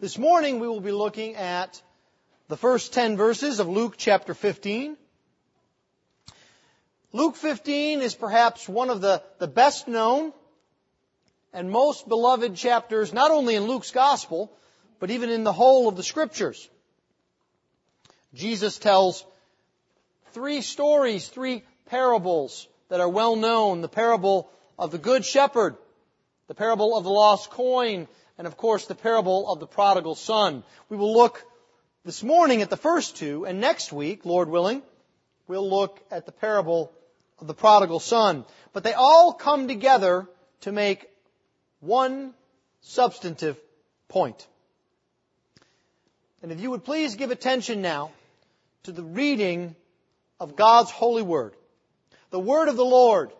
This morning we will be looking at the first 10 verses of Luke chapter 15. Luke 15 is perhaps one of the, the best known and most beloved chapters, not only in Luke's gospel, but even in the whole of the scriptures. Jesus tells three stories, three parables that are well known. The parable of the Good Shepherd, the parable of the lost coin, and of course the parable of the prodigal son. We will look this morning at the first two, and next week, Lord willing, we'll look at the parable of the prodigal son. But they all come together to make one substantive point. And if you would please give attention now to the reading of God's holy word. The word of the Lord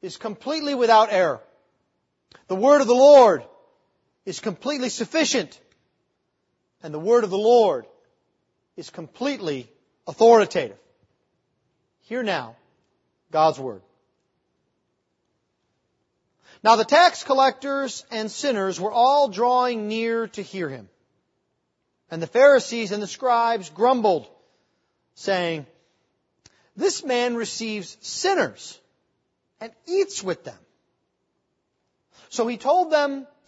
is completely without error. The word of the Lord is completely sufficient. And the word of the Lord is completely authoritative. Hear now God's word. Now the tax collectors and sinners were all drawing near to hear him. And the Pharisees and the scribes grumbled, saying, This man receives sinners and eats with them. So he told them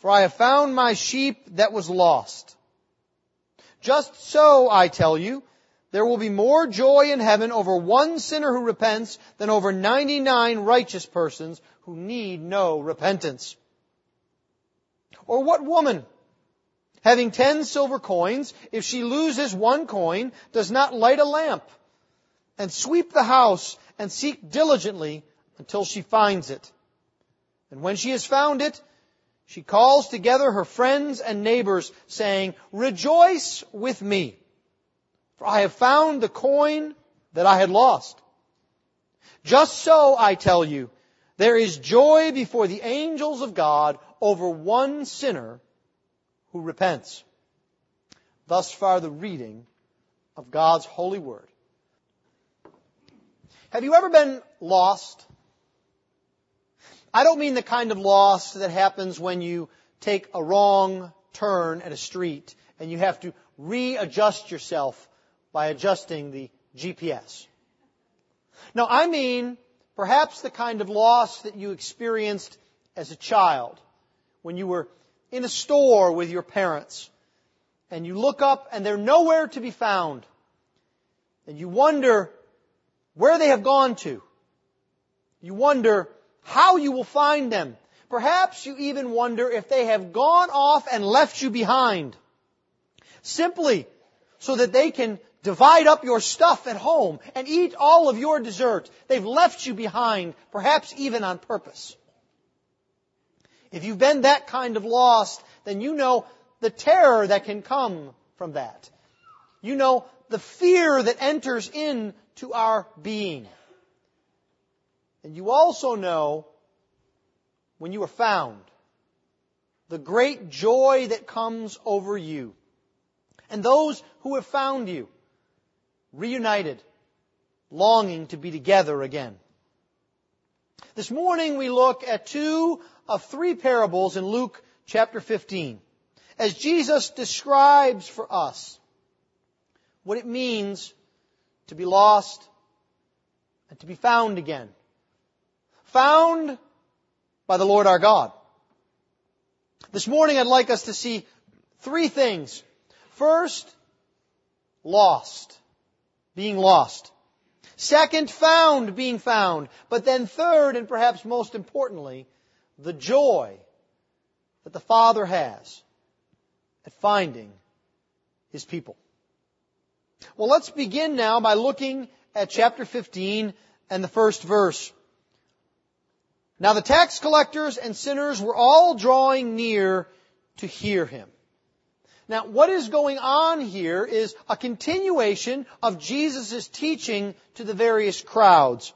for I have found my sheep that was lost. Just so, I tell you, there will be more joy in heaven over one sinner who repents than over 99 righteous persons who need no repentance. Or what woman, having ten silver coins, if she loses one coin, does not light a lamp and sweep the house and seek diligently until she finds it? And when she has found it, she calls together her friends and neighbors, saying, Rejoice with me, for I have found the coin that I had lost. Just so, I tell you, there is joy before the angels of God over one sinner who repents. Thus far the reading of God's holy word. Have you ever been lost? I don't mean the kind of loss that happens when you take a wrong turn at a street and you have to readjust yourself by adjusting the GPS. No, I mean perhaps the kind of loss that you experienced as a child when you were in a store with your parents and you look up and they're nowhere to be found and you wonder where they have gone to. You wonder how you will find them. Perhaps you even wonder if they have gone off and left you behind. Simply so that they can divide up your stuff at home and eat all of your dessert. They've left you behind, perhaps even on purpose. If you've been that kind of lost, then you know the terror that can come from that. You know the fear that enters into our being. And you also know when you are found the great joy that comes over you. And those who have found you reunited, longing to be together again. This morning we look at two of three parables in Luke chapter 15 as Jesus describes for us what it means to be lost and to be found again found by the Lord our God. This morning I'd like us to see three things. First, lost. Being lost. Second, found, being found. But then third, and perhaps most importantly, the joy that the Father has at finding His people. Well, let's begin now by looking at chapter 15 and the first verse. Now the tax collectors and sinners were all drawing near to hear him. Now, what is going on here is a continuation of Jesus' teaching to the various crowds.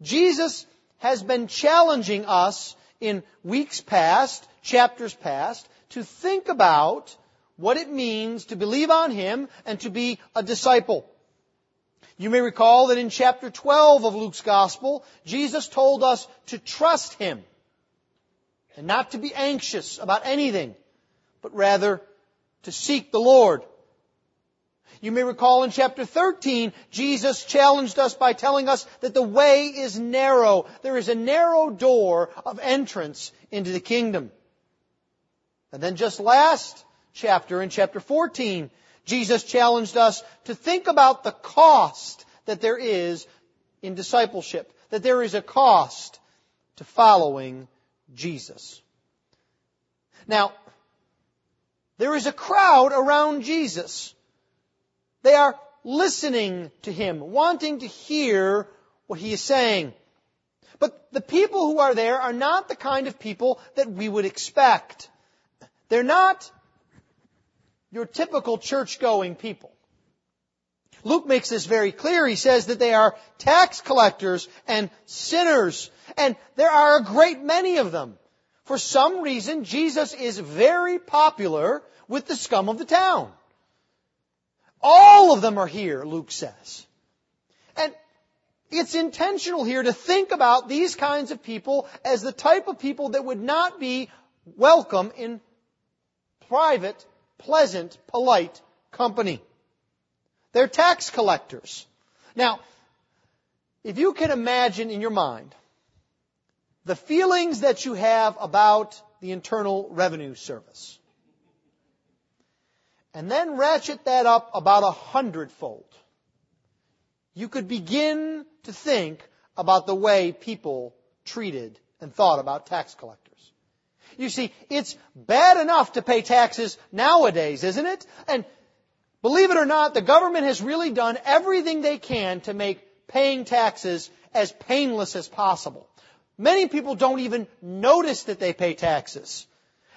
Jesus has been challenging us in weeks past, chapters past, to think about what it means to believe on Him and to be a disciple. You may recall that in chapter 12 of Luke's Gospel, Jesus told us to trust Him and not to be anxious about anything, but rather to seek the Lord. You may recall in chapter 13, Jesus challenged us by telling us that the way is narrow. There is a narrow door of entrance into the kingdom. And then just last chapter, in chapter 14, Jesus challenged us to think about the cost that there is in discipleship, that there is a cost to following Jesus. Now, there is a crowd around Jesus. They are listening to him, wanting to hear what he is saying. But the people who are there are not the kind of people that we would expect. They're not your typical church going people. Luke makes this very clear. He says that they are tax collectors and sinners. And there are a great many of them. For some reason, Jesus is very popular with the scum of the town. All of them are here, Luke says. And it's intentional here to think about these kinds of people as the type of people that would not be welcome in private pleasant, polite company. They're tax collectors. Now, if you can imagine in your mind the feelings that you have about the Internal Revenue Service, and then ratchet that up about a hundredfold, you could begin to think about the way people treated and thought about tax collectors. You see, it's bad enough to pay taxes nowadays, isn't it? And believe it or not, the government has really done everything they can to make paying taxes as painless as possible. Many people don't even notice that they pay taxes.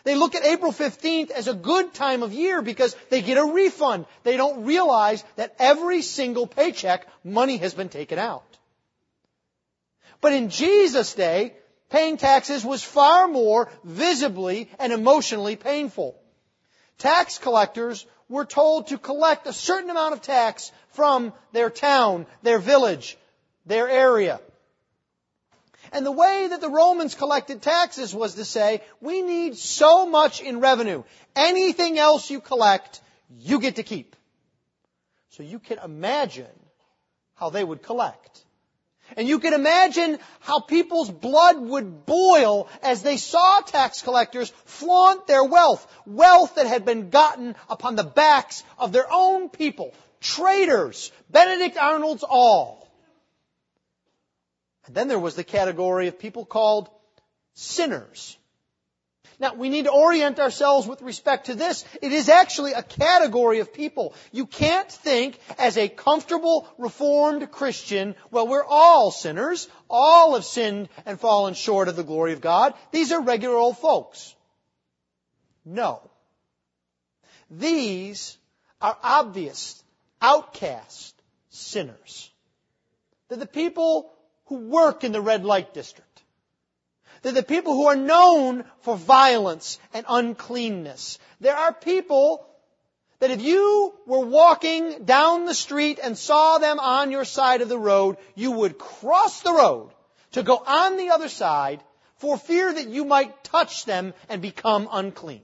They look at April 15th as a good time of year because they get a refund. They don't realize that every single paycheck, money has been taken out. But in Jesus' day, paying taxes was far more visibly and emotionally painful. Tax collectors were told to collect a certain amount of tax from their town, their village, their area. And the way that the Romans collected taxes was to say, we need so much in revenue. Anything else you collect, you get to keep. So you can imagine how they would collect. And you can imagine how people's blood would boil as they saw tax collectors flaunt their wealth. Wealth that had been gotten upon the backs of their own people. Traitors. Benedict Arnold's all. And then there was the category of people called sinners. Now, we need to orient ourselves with respect to this. It is actually a category of people. You can't think as a comfortable, reformed Christian, well, we're all sinners. All have sinned and fallen short of the glory of God. These are regular old folks. No. These are obvious, outcast sinners. They're the people who work in the red light district. They're the people who are known for violence and uncleanness. There are people that if you were walking down the street and saw them on your side of the road, you would cross the road to go on the other side for fear that you might touch them and become unclean.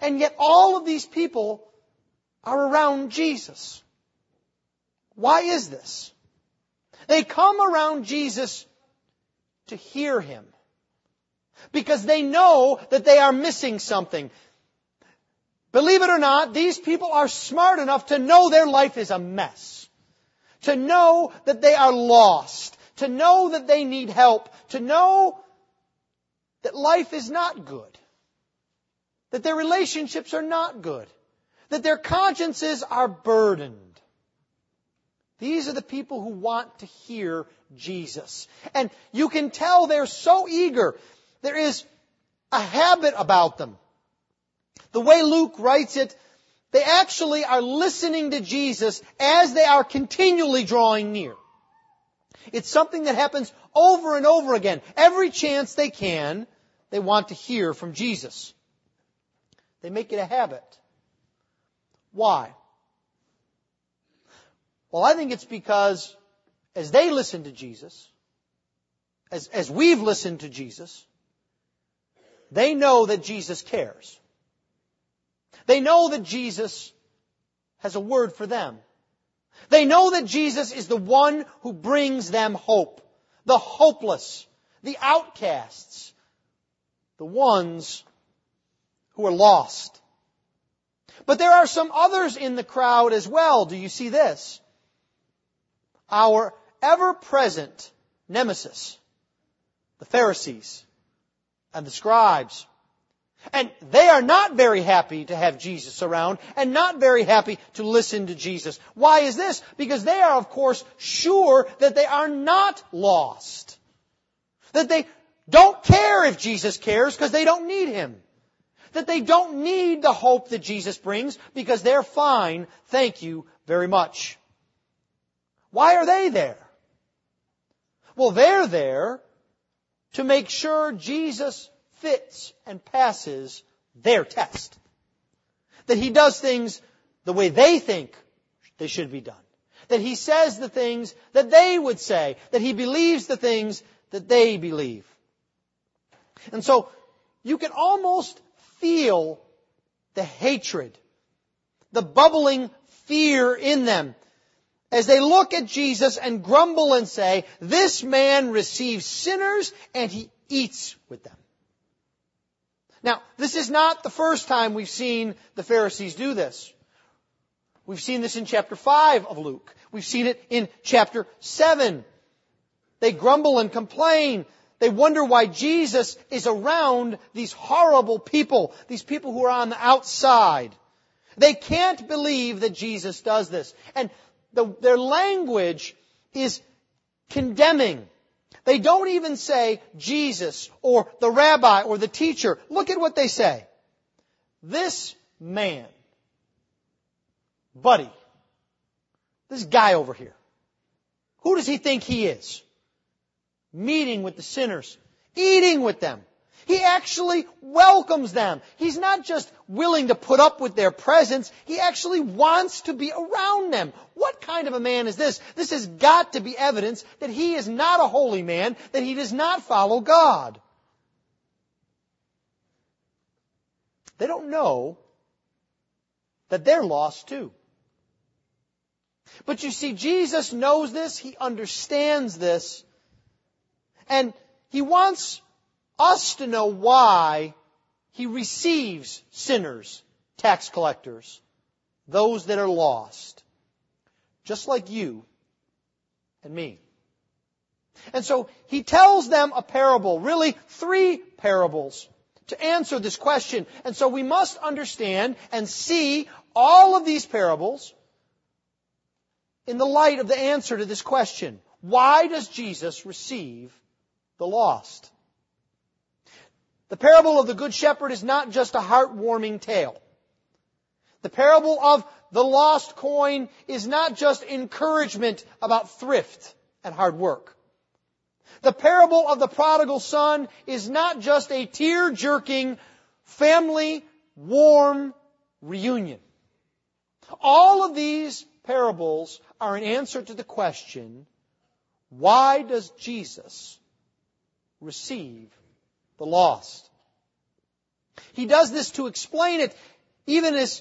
And yet all of these people are around Jesus. Why is this? They come around Jesus to hear him. Because they know that they are missing something. Believe it or not, these people are smart enough to know their life is a mess. To know that they are lost. To know that they need help. To know that life is not good. That their relationships are not good. That their consciences are burdened. These are the people who want to hear Jesus. And you can tell they're so eager. There is a habit about them. The way Luke writes it, they actually are listening to Jesus as they are continually drawing near. It's something that happens over and over again. Every chance they can, they want to hear from Jesus. They make it a habit. Why? Well, I think it's because as they listen to Jesus, as, as we've listened to Jesus, they know that Jesus cares. They know that Jesus has a word for them. They know that Jesus is the one who brings them hope. The hopeless, the outcasts, the ones who are lost. But there are some others in the crowd as well. Do you see this? Our ever present nemesis, the Pharisees and the scribes. And they are not very happy to have Jesus around and not very happy to listen to Jesus. Why is this? Because they are, of course, sure that they are not lost. That they don't care if Jesus cares because they don't need Him. That they don't need the hope that Jesus brings because they're fine. Thank you very much. Why are they there? Well, they're there to make sure Jesus fits and passes their test. That he does things the way they think they should be done. That he says the things that they would say. That he believes the things that they believe. And so, you can almost feel the hatred, the bubbling fear in them as they look at Jesus and grumble and say, this man receives sinners and he eats with them. Now, this is not the first time we've seen the Pharisees do this. We've seen this in chapter 5 of Luke. We've seen it in chapter 7. They grumble and complain. They wonder why Jesus is around these horrible people, these people who are on the outside. They can't believe that Jesus does this. And the, their language is condemning. They don't even say Jesus or the rabbi or the teacher. Look at what they say. This man, buddy, this guy over here, who does he think he is? Meeting with the sinners, eating with them, he actually welcomes them. He's not just willing to put up with their presence, he actually wants to be around them. What kind of a man is this? This has got to be evidence that he is not a holy man, that he does not follow God. They don't know that they're lost too. But you see, Jesus knows this, He understands this, and He wants us to know why he receives sinners, tax collectors, those that are lost, just like you and me. And so he tells them a parable, really three parables to answer this question. And so we must understand and see all of these parables in the light of the answer to this question. Why does Jesus receive the lost? The parable of the Good Shepherd is not just a heartwarming tale. The parable of the lost coin is not just encouragement about thrift and hard work. The parable of the prodigal son is not just a tear-jerking family warm reunion. All of these parables are an answer to the question, why does Jesus receive the lost. He does this to explain it, even as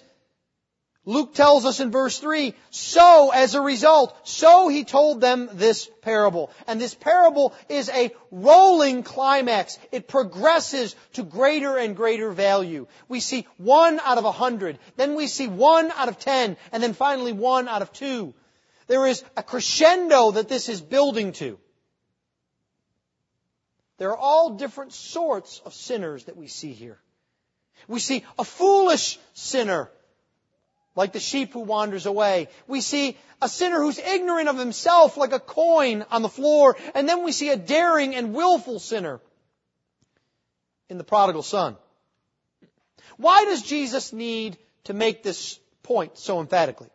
Luke tells us in verse 3, so as a result, so he told them this parable. And this parable is a rolling climax. It progresses to greater and greater value. We see one out of a hundred, then we see one out of ten, and then finally one out of two. There is a crescendo that this is building to. There are all different sorts of sinners that we see here. We see a foolish sinner, like the sheep who wanders away. We see a sinner who's ignorant of himself, like a coin on the floor. And then we see a daring and willful sinner in the prodigal son. Why does Jesus need to make this point so emphatically?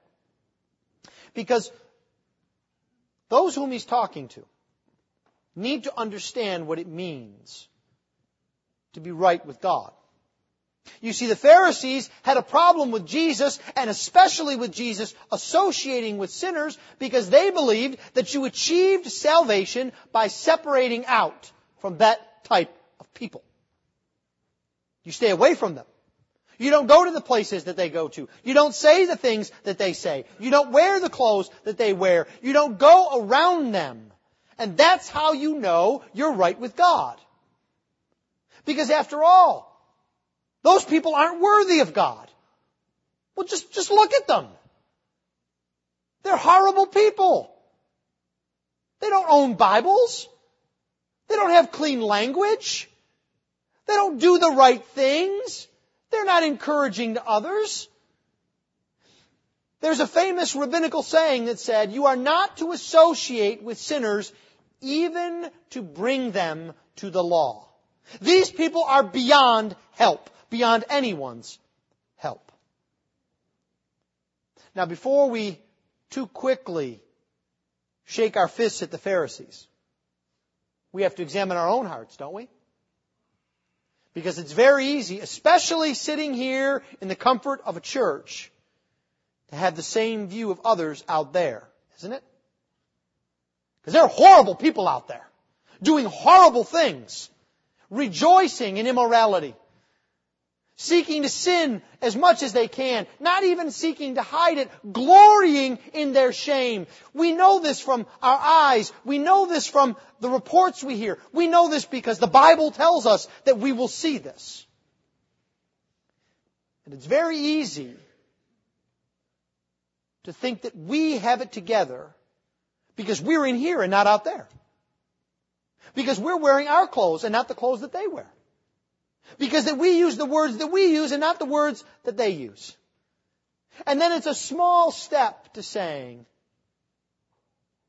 Because those whom he's talking to need to understand what it means to be right with God. You see, the Pharisees had a problem with Jesus, and especially with Jesus associating with sinners, because they believed that you achieved salvation by separating out from that type of people. You stay away from them. You don't go to the places that they go to. You don't say the things that they say. You don't wear the clothes that they wear. You don't go around them. And that's how you know you're right with God. Because after all, those people aren't worthy of God. Well, just, just look at them. They're horrible people. They don't own Bibles. They don't have clean language. They don't do the right things. They're not encouraging to others. There's a famous rabbinical saying that said, you are not to associate with sinners even to bring them to the law. These people are beyond help, beyond anyone's help. Now before we too quickly shake our fists at the Pharisees, we have to examine our own hearts, don't we? Because it's very easy, especially sitting here in the comfort of a church, to have the same view of others out there, isn't it? Because there are horrible people out there, doing horrible things rejoicing in immorality, seeking to sin as much as they can, not even seeking to hide it, glorying in their shame. We know this from our eyes. We know this from the reports we hear. We know this because the Bible tells us that we will see this. And it's very easy to think that we have it together because we're in here and not out there. Because we're wearing our clothes and not the clothes that they wear. Because that we use the words that we use and not the words that they use. And then it's a small step to saying,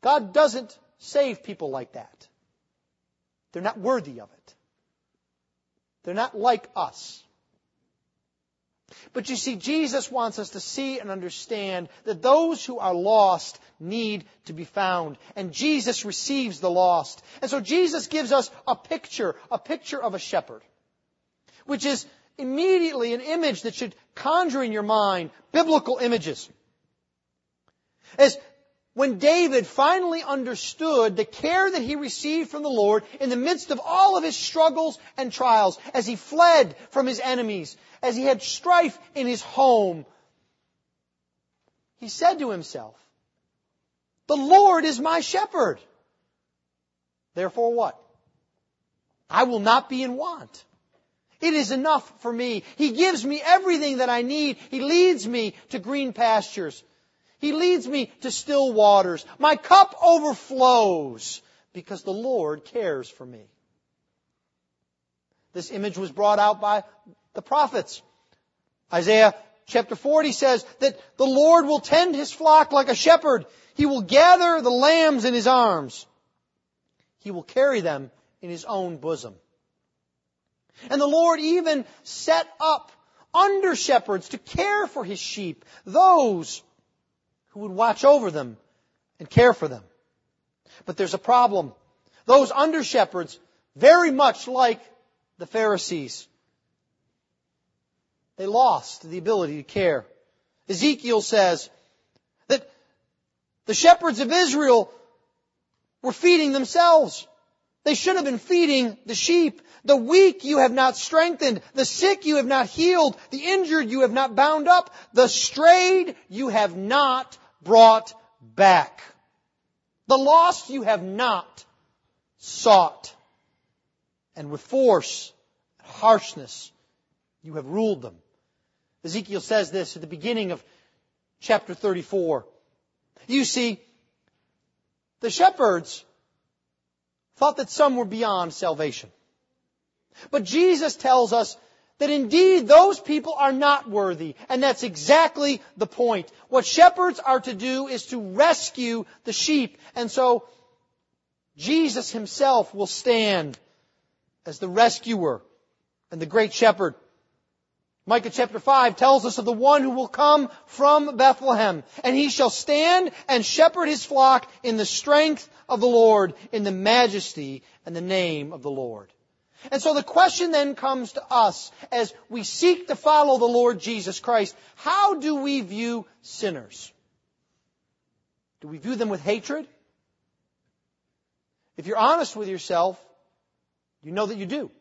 God doesn't save people like that. They're not worthy of it. They're not like us. But you see, Jesus wants us to see and understand that those who are lost need to be found. And Jesus receives the lost. And so Jesus gives us a picture, a picture of a shepherd, which is immediately an image that should conjure in your mind biblical images. As when David finally understood the care that he received from the Lord in the midst of all of his struggles and trials, as he fled from his enemies, as he had strife in his home, he said to himself, The Lord is my shepherd. Therefore what? I will not be in want. It is enough for me. He gives me everything that I need. He leads me to green pastures. He leads me to still waters. My cup overflows because the Lord cares for me. This image was brought out by the prophets. Isaiah chapter 40 says that the Lord will tend his flock like a shepherd. He will gather the lambs in his arms. He will carry them in his own bosom. And the Lord even set up under shepherds to care for his sheep, those who would watch over them and care for them. But there's a problem. Those under shepherds, very much like the Pharisees, they lost the ability to care. Ezekiel says that the shepherds of Israel were feeding themselves. They should have been feeding the sheep. The weak you have not strengthened. The sick you have not healed. The injured you have not bound up. The strayed you have not brought back. The lost you have not sought. And with force, and harshness, you have ruled them. Ezekiel says this at the beginning of chapter 34. You see, the shepherds thought that some were beyond salvation. But Jesus tells us that indeed those people are not worthy. And that's exactly the point. What shepherds are to do is to rescue the sheep. And so Jesus himself will stand as the rescuer and the great shepherd. Micah chapter 5 tells us of the one who will come from Bethlehem, and he shall stand and shepherd his flock in the strength of the Lord, in the majesty and the name of the Lord. And so the question then comes to us as we seek to follow the Lord Jesus Christ. How do we view sinners? Do we view them with hatred? If you're honest with yourself, you know that you do.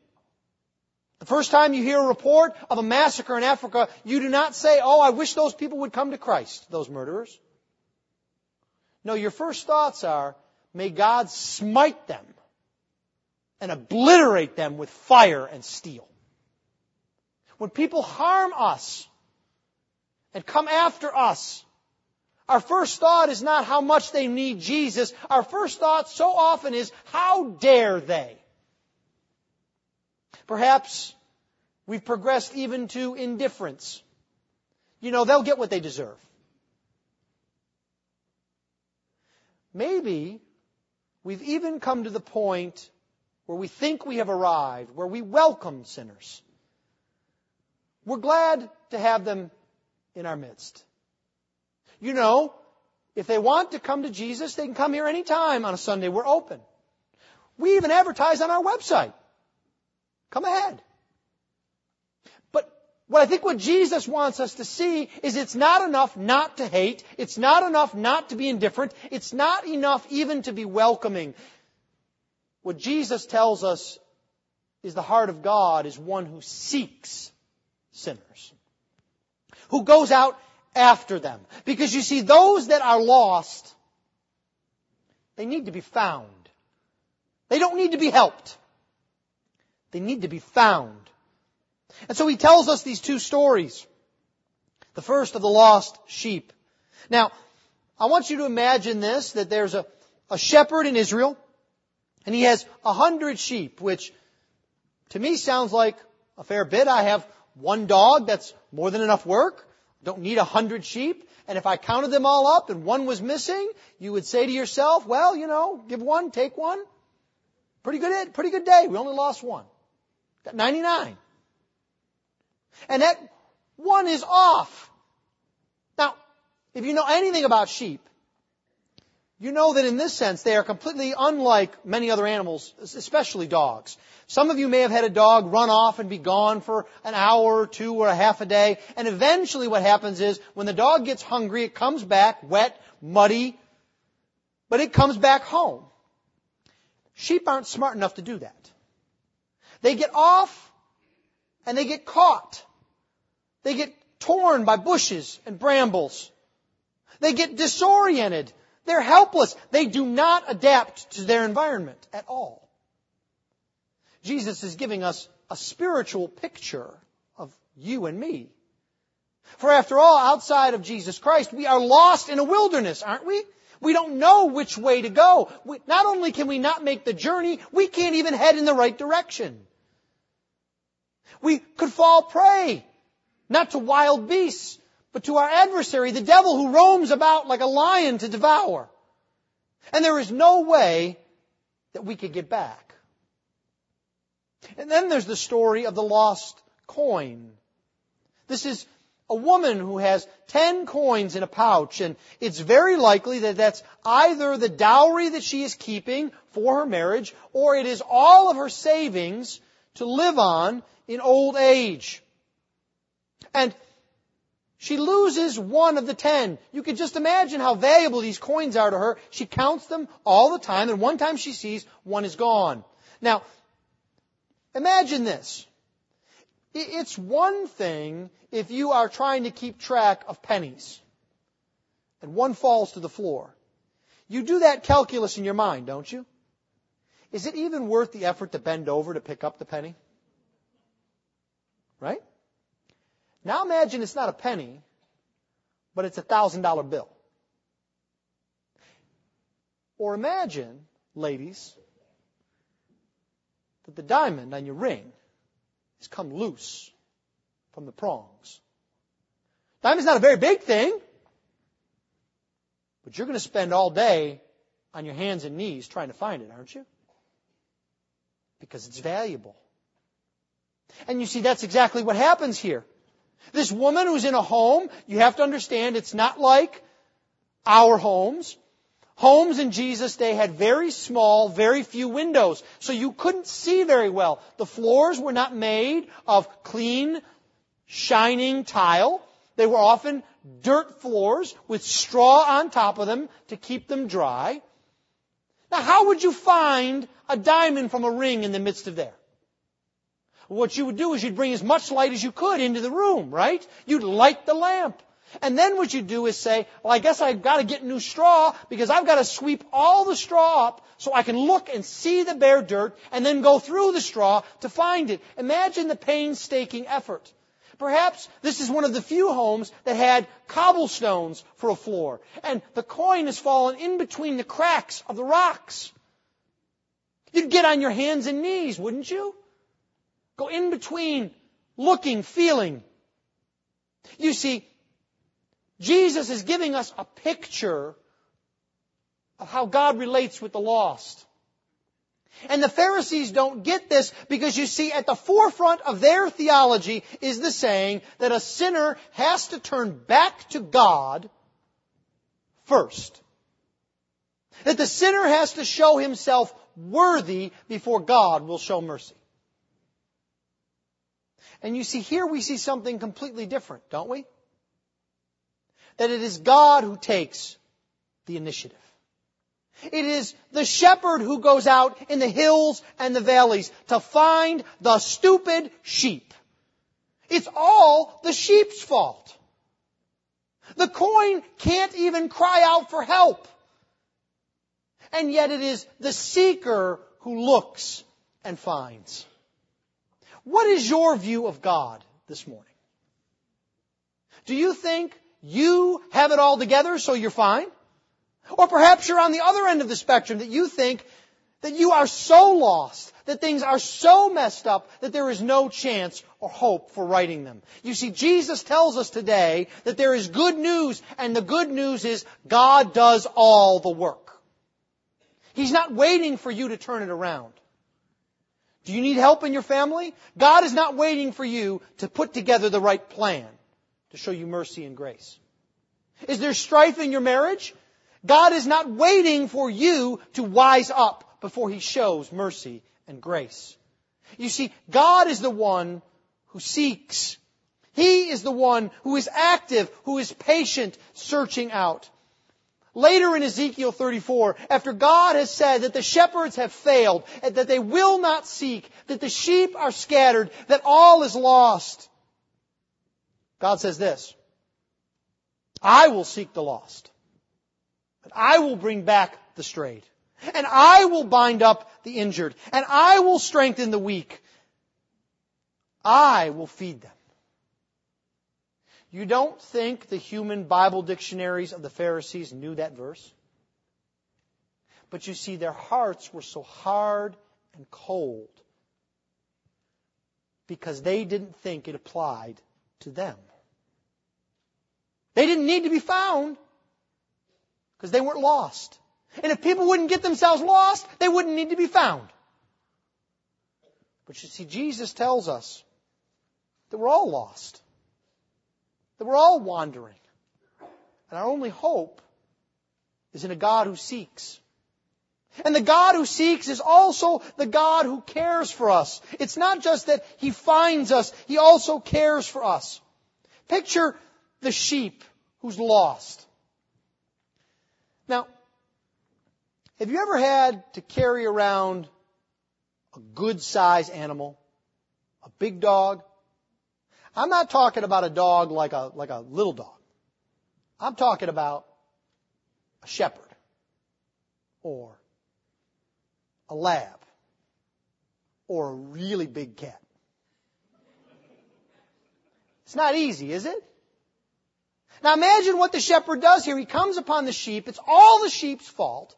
The first time you hear a report of a massacre in Africa, you do not say, oh, I wish those people would come to Christ, those murderers. No, your first thoughts are, may God smite them and obliterate them with fire and steel. When people harm us and come after us, our first thought is not how much they need Jesus. Our first thought so often is, how dare they? Perhaps we've progressed even to indifference. You know, they'll get what they deserve. Maybe we've even come to the point where we think we have arrived, where we welcome sinners. We're glad to have them in our midst. You know, if they want to come to Jesus, they can come here anytime on a Sunday. We're open. We even advertise on our website. Come ahead. But what I think what Jesus wants us to see is it's not enough not to hate. It's not enough not to be indifferent. It's not enough even to be welcoming. What Jesus tells us is the heart of God is one who seeks sinners. Who goes out after them. Because you see, those that are lost, they need to be found. They don't need to be helped. They need to be found. And so he tells us these two stories. The first of the lost sheep. Now, I want you to imagine this, that there's a, a shepherd in Israel, and he has a hundred sheep, which to me sounds like a fair bit. I have one dog, that's more than enough work. Don't need a hundred sheep. And if I counted them all up and one was missing, you would say to yourself, well, you know, give one, take one. Pretty good, pretty good day. We only lost one. Got 99. And that one is off. Now, if you know anything about sheep, you know that in this sense they are completely unlike many other animals, especially dogs. Some of you may have had a dog run off and be gone for an hour or two or a half a day, and eventually what happens is when the dog gets hungry, it comes back wet, muddy, but it comes back home. Sheep aren't smart enough to do that. They get off and they get caught. They get torn by bushes and brambles. They get disoriented. They're helpless. They do not adapt to their environment at all. Jesus is giving us a spiritual picture of you and me. For after all, outside of Jesus Christ, we are lost in a wilderness, aren't we? We don't know which way to go. We, not only can we not make the journey, we can't even head in the right direction. We could fall prey, not to wild beasts, but to our adversary, the devil who roams about like a lion to devour. And there is no way that we could get back. And then there's the story of the lost coin. This is a woman who has ten coins in a pouch, and it's very likely that that's either the dowry that she is keeping for her marriage, or it is all of her savings to live on in old age. And she loses one of the ten. You can just imagine how valuable these coins are to her. She counts them all the time, and one time she sees one is gone. Now, imagine this. It's one thing if you are trying to keep track of pennies and one falls to the floor. You do that calculus in your mind, don't you? Is it even worth the effort to bend over to pick up the penny? Right? Now imagine it's not a penny, but it's a thousand dollar bill. Or imagine, ladies, that the diamond on your ring has come loose from the prongs. Diamond's not a very big thing, but you're going to spend all day on your hands and knees trying to find it, aren't you? Because it's valuable. And you see, that's exactly what happens here. This woman who's in a home, you have to understand it's not like our homes. Homes in Jesus' day had very small, very few windows, so you couldn't see very well. The floors were not made of clean, shining tile. They were often dirt floors with straw on top of them to keep them dry. Now, how would you find a diamond from a ring in the midst of there? What you would do is you'd bring as much light as you could into the room, right? You'd light the lamp. And then what you'd do is say, well, I guess I've got to get new straw because I've got to sweep all the straw up so I can look and see the bare dirt and then go through the straw to find it. Imagine the painstaking effort. Perhaps this is one of the few homes that had cobblestones for a floor and the coin has fallen in between the cracks of the rocks. You'd get on your hands and knees, wouldn't you? Go in between, looking, feeling. You see, Jesus is giving us a picture of how God relates with the lost. And the Pharisees don't get this because you see at the forefront of their theology is the saying that a sinner has to turn back to God first. That the sinner has to show himself worthy before God will show mercy. And you see, here we see something completely different, don't we? that it is God who takes the initiative. It is the shepherd who goes out in the hills and the valleys to find the stupid sheep. It's all the sheep's fault. The coin can't even cry out for help. And yet it is the seeker who looks and finds. What is your view of God this morning? Do you think you have it all together, so you're fine. Or perhaps you're on the other end of the spectrum that you think that you are so lost, that things are so messed up that there is no chance or hope for righting them. You see, Jesus tells us today that there is good news, and the good news is God does all the work. He's not waiting for you to turn it around. Do you need help in your family? God is not waiting for you to put together the right plan to show you mercy and grace? Is there strife in your marriage? God is not waiting for you to wise up before He shows mercy and grace. You see, God is the one who seeks. He is the one who is active, who is patient, searching out. Later in Ezekiel 34, after God has said that the shepherds have failed, that they will not seek, that the sheep are scattered, that all is lost, God says this, I will seek the lost, and I will bring back the strayed, and I will bind up the injured, and I will strengthen the weak. I will feed them. You don't think the human Bible dictionaries of the Pharisees knew that verse? But you see, their hearts were so hard and cold because they didn't think it applied to them. They didn't need to be found because they weren't lost. And if people wouldn't get themselves lost, they wouldn't need to be found. But you see, Jesus tells us that we're all lost, that we're all wandering. And our only hope is in a God who seeks. And the God who seeks is also the God who cares for us. It's not just that He finds us, He also cares for us. Picture the sheep who's lost. Now, have you ever had to carry around a good sized animal? A big dog? I'm not talking about a dog like a, like a little dog. I'm talking about a shepherd or a lab or a really big cat. It's not easy, is it? Now imagine what the shepherd does here. He comes upon the sheep. It's all the sheep's fault.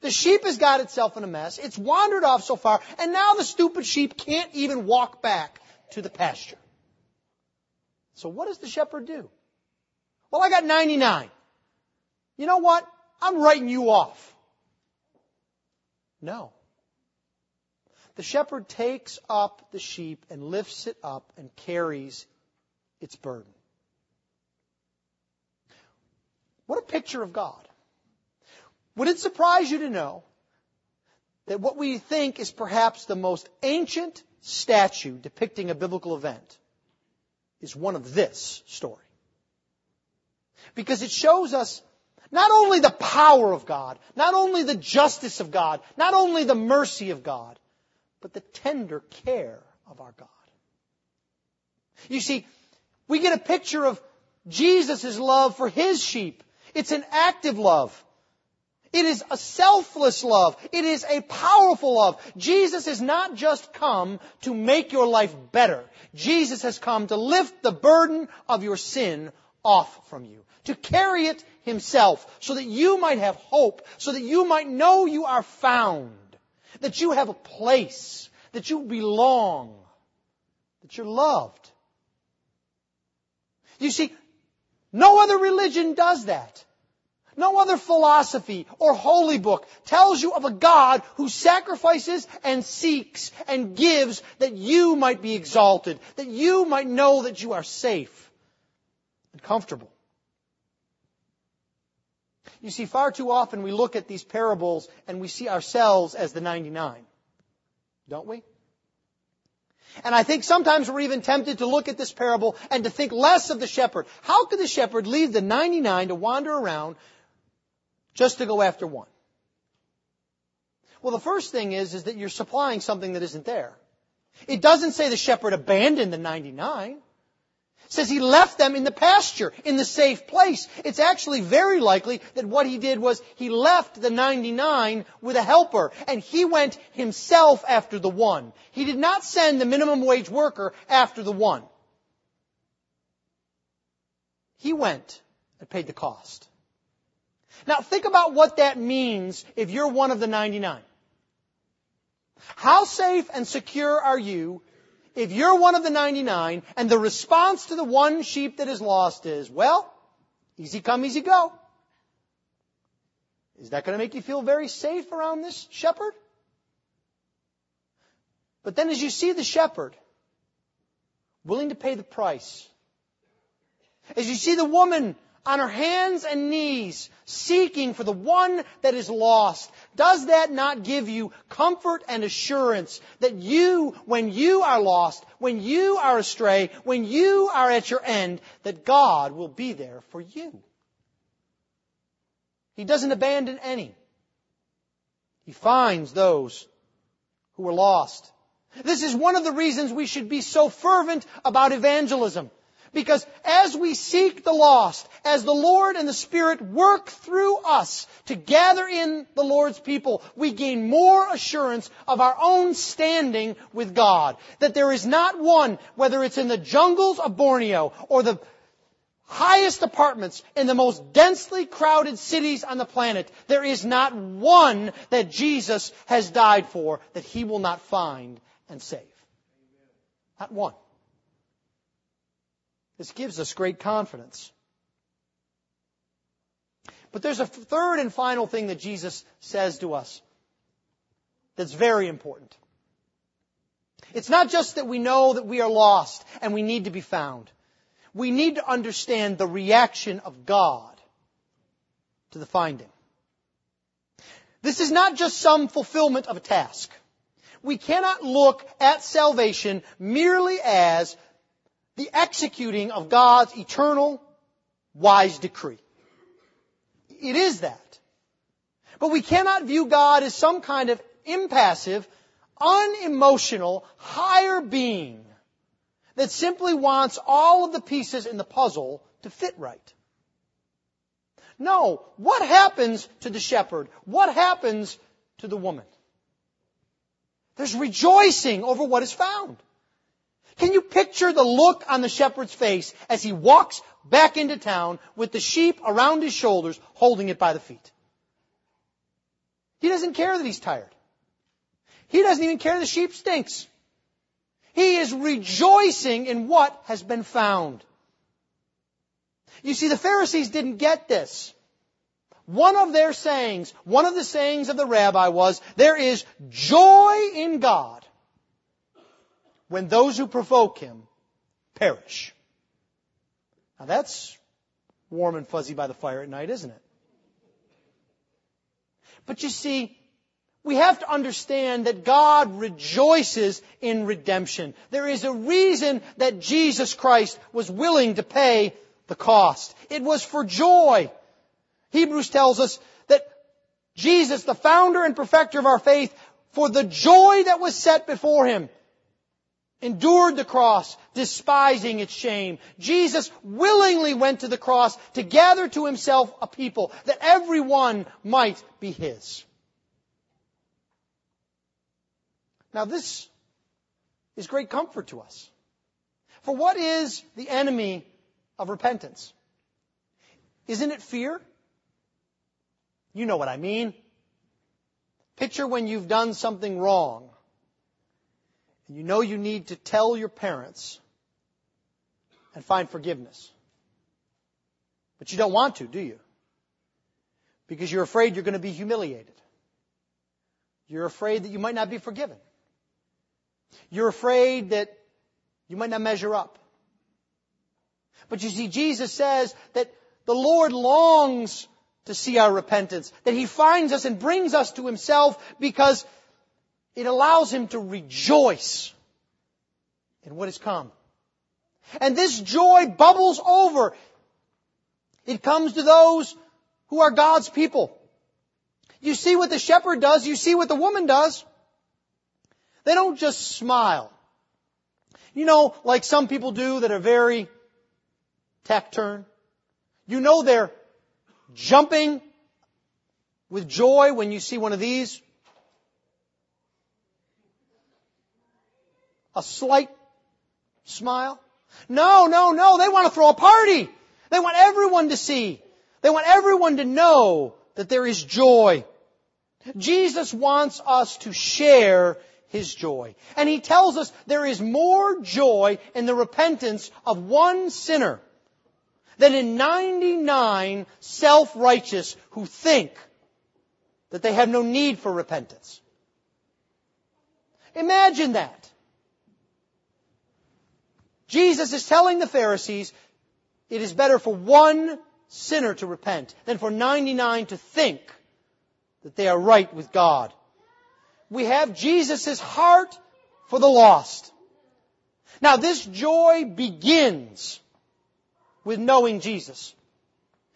The sheep has got itself in a mess. It's wandered off so far, and now the stupid sheep can't even walk back to the pasture. So what does the shepherd do? Well, I got 99. You know what? I'm writing you off. No. The shepherd takes up the sheep and lifts it up and carries its burden. What a picture of God. Would it surprise you to know that what we think is perhaps the most ancient statue depicting a biblical event is one of this story? Because it shows us not only the power of God, not only the justice of God, not only the mercy of God, but the tender care of our God. You see, we get a picture of Jesus' love for His sheep. It's an active love. It is a selfless love. It is a powerful love. Jesus has not just come to make your life better. Jesus has come to lift the burden of your sin off from you. To carry it himself so that you might have hope, so that you might know you are found, that you have a place, that you belong, that you're loved. You see, no other religion does that. No other philosophy or holy book tells you of a God who sacrifices and seeks and gives that you might be exalted, that you might know that you are safe and comfortable. You see, far too often we look at these parables and we see ourselves as the 99. Don't we? And I think sometimes we're even tempted to look at this parable and to think less of the shepherd. How could the shepherd leave the 99 to wander around just to go after one? Well, the first thing is, is that you're supplying something that isn't there. It doesn't say the shepherd abandoned the 99 It says he left them in the pasture, in the safe place. It's actually very likely that what he did was he left the 99 with a helper, and he went himself after the one. He did not send the minimum wage worker after the one. He went and paid the cost. Now think about what that means if you're one of the 99. How safe and secure are you if you're one of the 99 and the response to the one sheep that is lost is, well, easy come, easy go. Is that going to make you feel very safe around this shepherd? But then as you see the shepherd willing to pay the price, as you see the woman on her hands and knees, seeking for the one that is lost, does that not give you comfort and assurance that you, when you are lost, when you are astray, when you are at your end, that God will be there for you? He doesn't abandon any. He finds those who are lost. This is one of the reasons we should be so fervent about evangelism. Because as we seek the lost, as the Lord and the Spirit work through us to gather in the Lord's people, we gain more assurance of our own standing with God. That there is not one, whether it's in the jungles of Borneo or the highest apartments in the most densely crowded cities on the planet, there is not one that Jesus has died for that he will not find and save. Not one. This gives us great confidence. But there's a third and final thing that Jesus says to us that's very important. It's not just that we know that we are lost and we need to be found. We need to understand the reaction of God to the finding. This is not just some fulfillment of a task. We cannot look at salvation merely as the executing of God's eternal, wise decree. It is that. But we cannot view God as some kind of impassive, unemotional, higher being that simply wants all of the pieces in the puzzle to fit right. No, what happens to the shepherd? What happens to the woman? There's rejoicing over what is found. Can you picture the look on the shepherd's face as he walks back into town with the sheep around his shoulders, holding it by the feet? He doesn't care that he's tired. He doesn't even care the sheep stinks. He is rejoicing in what has been found. You see, the Pharisees didn't get this. One of their sayings, one of the sayings of the rabbi was, there is joy in God when those who provoke him perish. Now that's warm and fuzzy by the fire at night, isn't it? But you see, we have to understand that God rejoices in redemption. There is a reason that Jesus Christ was willing to pay the cost. It was for joy. Hebrews tells us that Jesus, the founder and perfecter of our faith, for the joy that was set before him, endured the cross, despising its shame. Jesus willingly went to the cross to gather to himself a people that everyone might be his. Now this is great comfort to us. For what is the enemy of repentance? Isn't it fear? You know what I mean. Picture when you've done something wrong and you know you need to tell your parents and find forgiveness. But you don't want to, do you? Because you're afraid you're going to be humiliated. You're afraid that you might not be forgiven. You're afraid that you might not measure up. But you see, Jesus says that the Lord longs to see our repentance, that He finds us and brings us to Himself because it allows Him to rejoice in what has come. And this joy bubbles over. It comes to those who are God's people. You see what the shepherd does, you see what the woman does. They don't just smile. You know, like some people do that are very taciturn. You know they're jumping with joy when you see one of these. A slight smile. No, no, no. They want to throw a party. They want everyone to see. They want everyone to know that there is joy. Jesus wants us to share his joy. And he tells us there is more joy in the repentance of one sinner than in 99 self-righteous who think that they have no need for repentance. Imagine that. Jesus is telling the Pharisees it is better for one sinner to repent than for 99 to think that they are right with God we have Jesus' heart for the lost. Now this joy begins with knowing Jesus.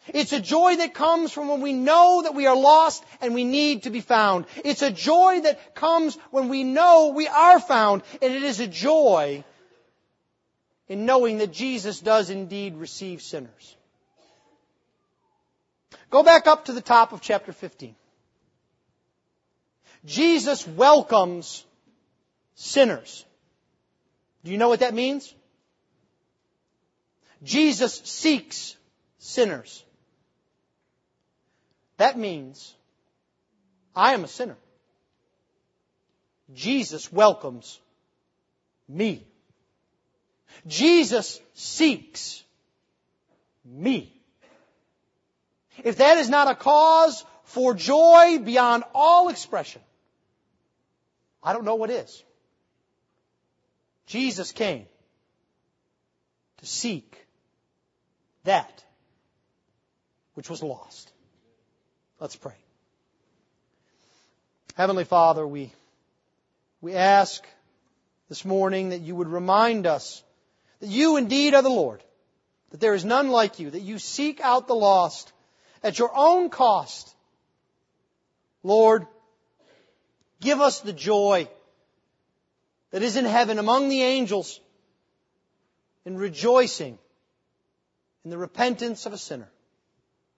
It's a joy that comes from when we know that we are lost and we need to be found. It's a joy that comes when we know we are found and it is a joy in knowing that Jesus does indeed receive sinners. Go back up to the top of chapter 15. Jesus welcomes sinners. Do you know what that means? Jesus seeks sinners. That means I am a sinner. Jesus welcomes me. Jesus seeks me. If that is not a cause for joy beyond all expression, I don't know what is. Jesus came to seek that which was lost. Let's pray. Heavenly Father, we, we ask this morning that you would remind us that you indeed are the Lord, that there is none like you, that you seek out the lost at your own cost. Lord, Give us the joy that is in heaven among the angels in rejoicing in the repentance of a sinner.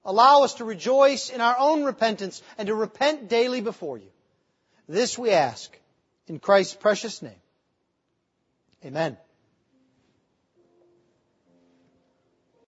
Allow us to rejoice in our own repentance and to repent daily before you. This we ask in Christ's precious name. Amen.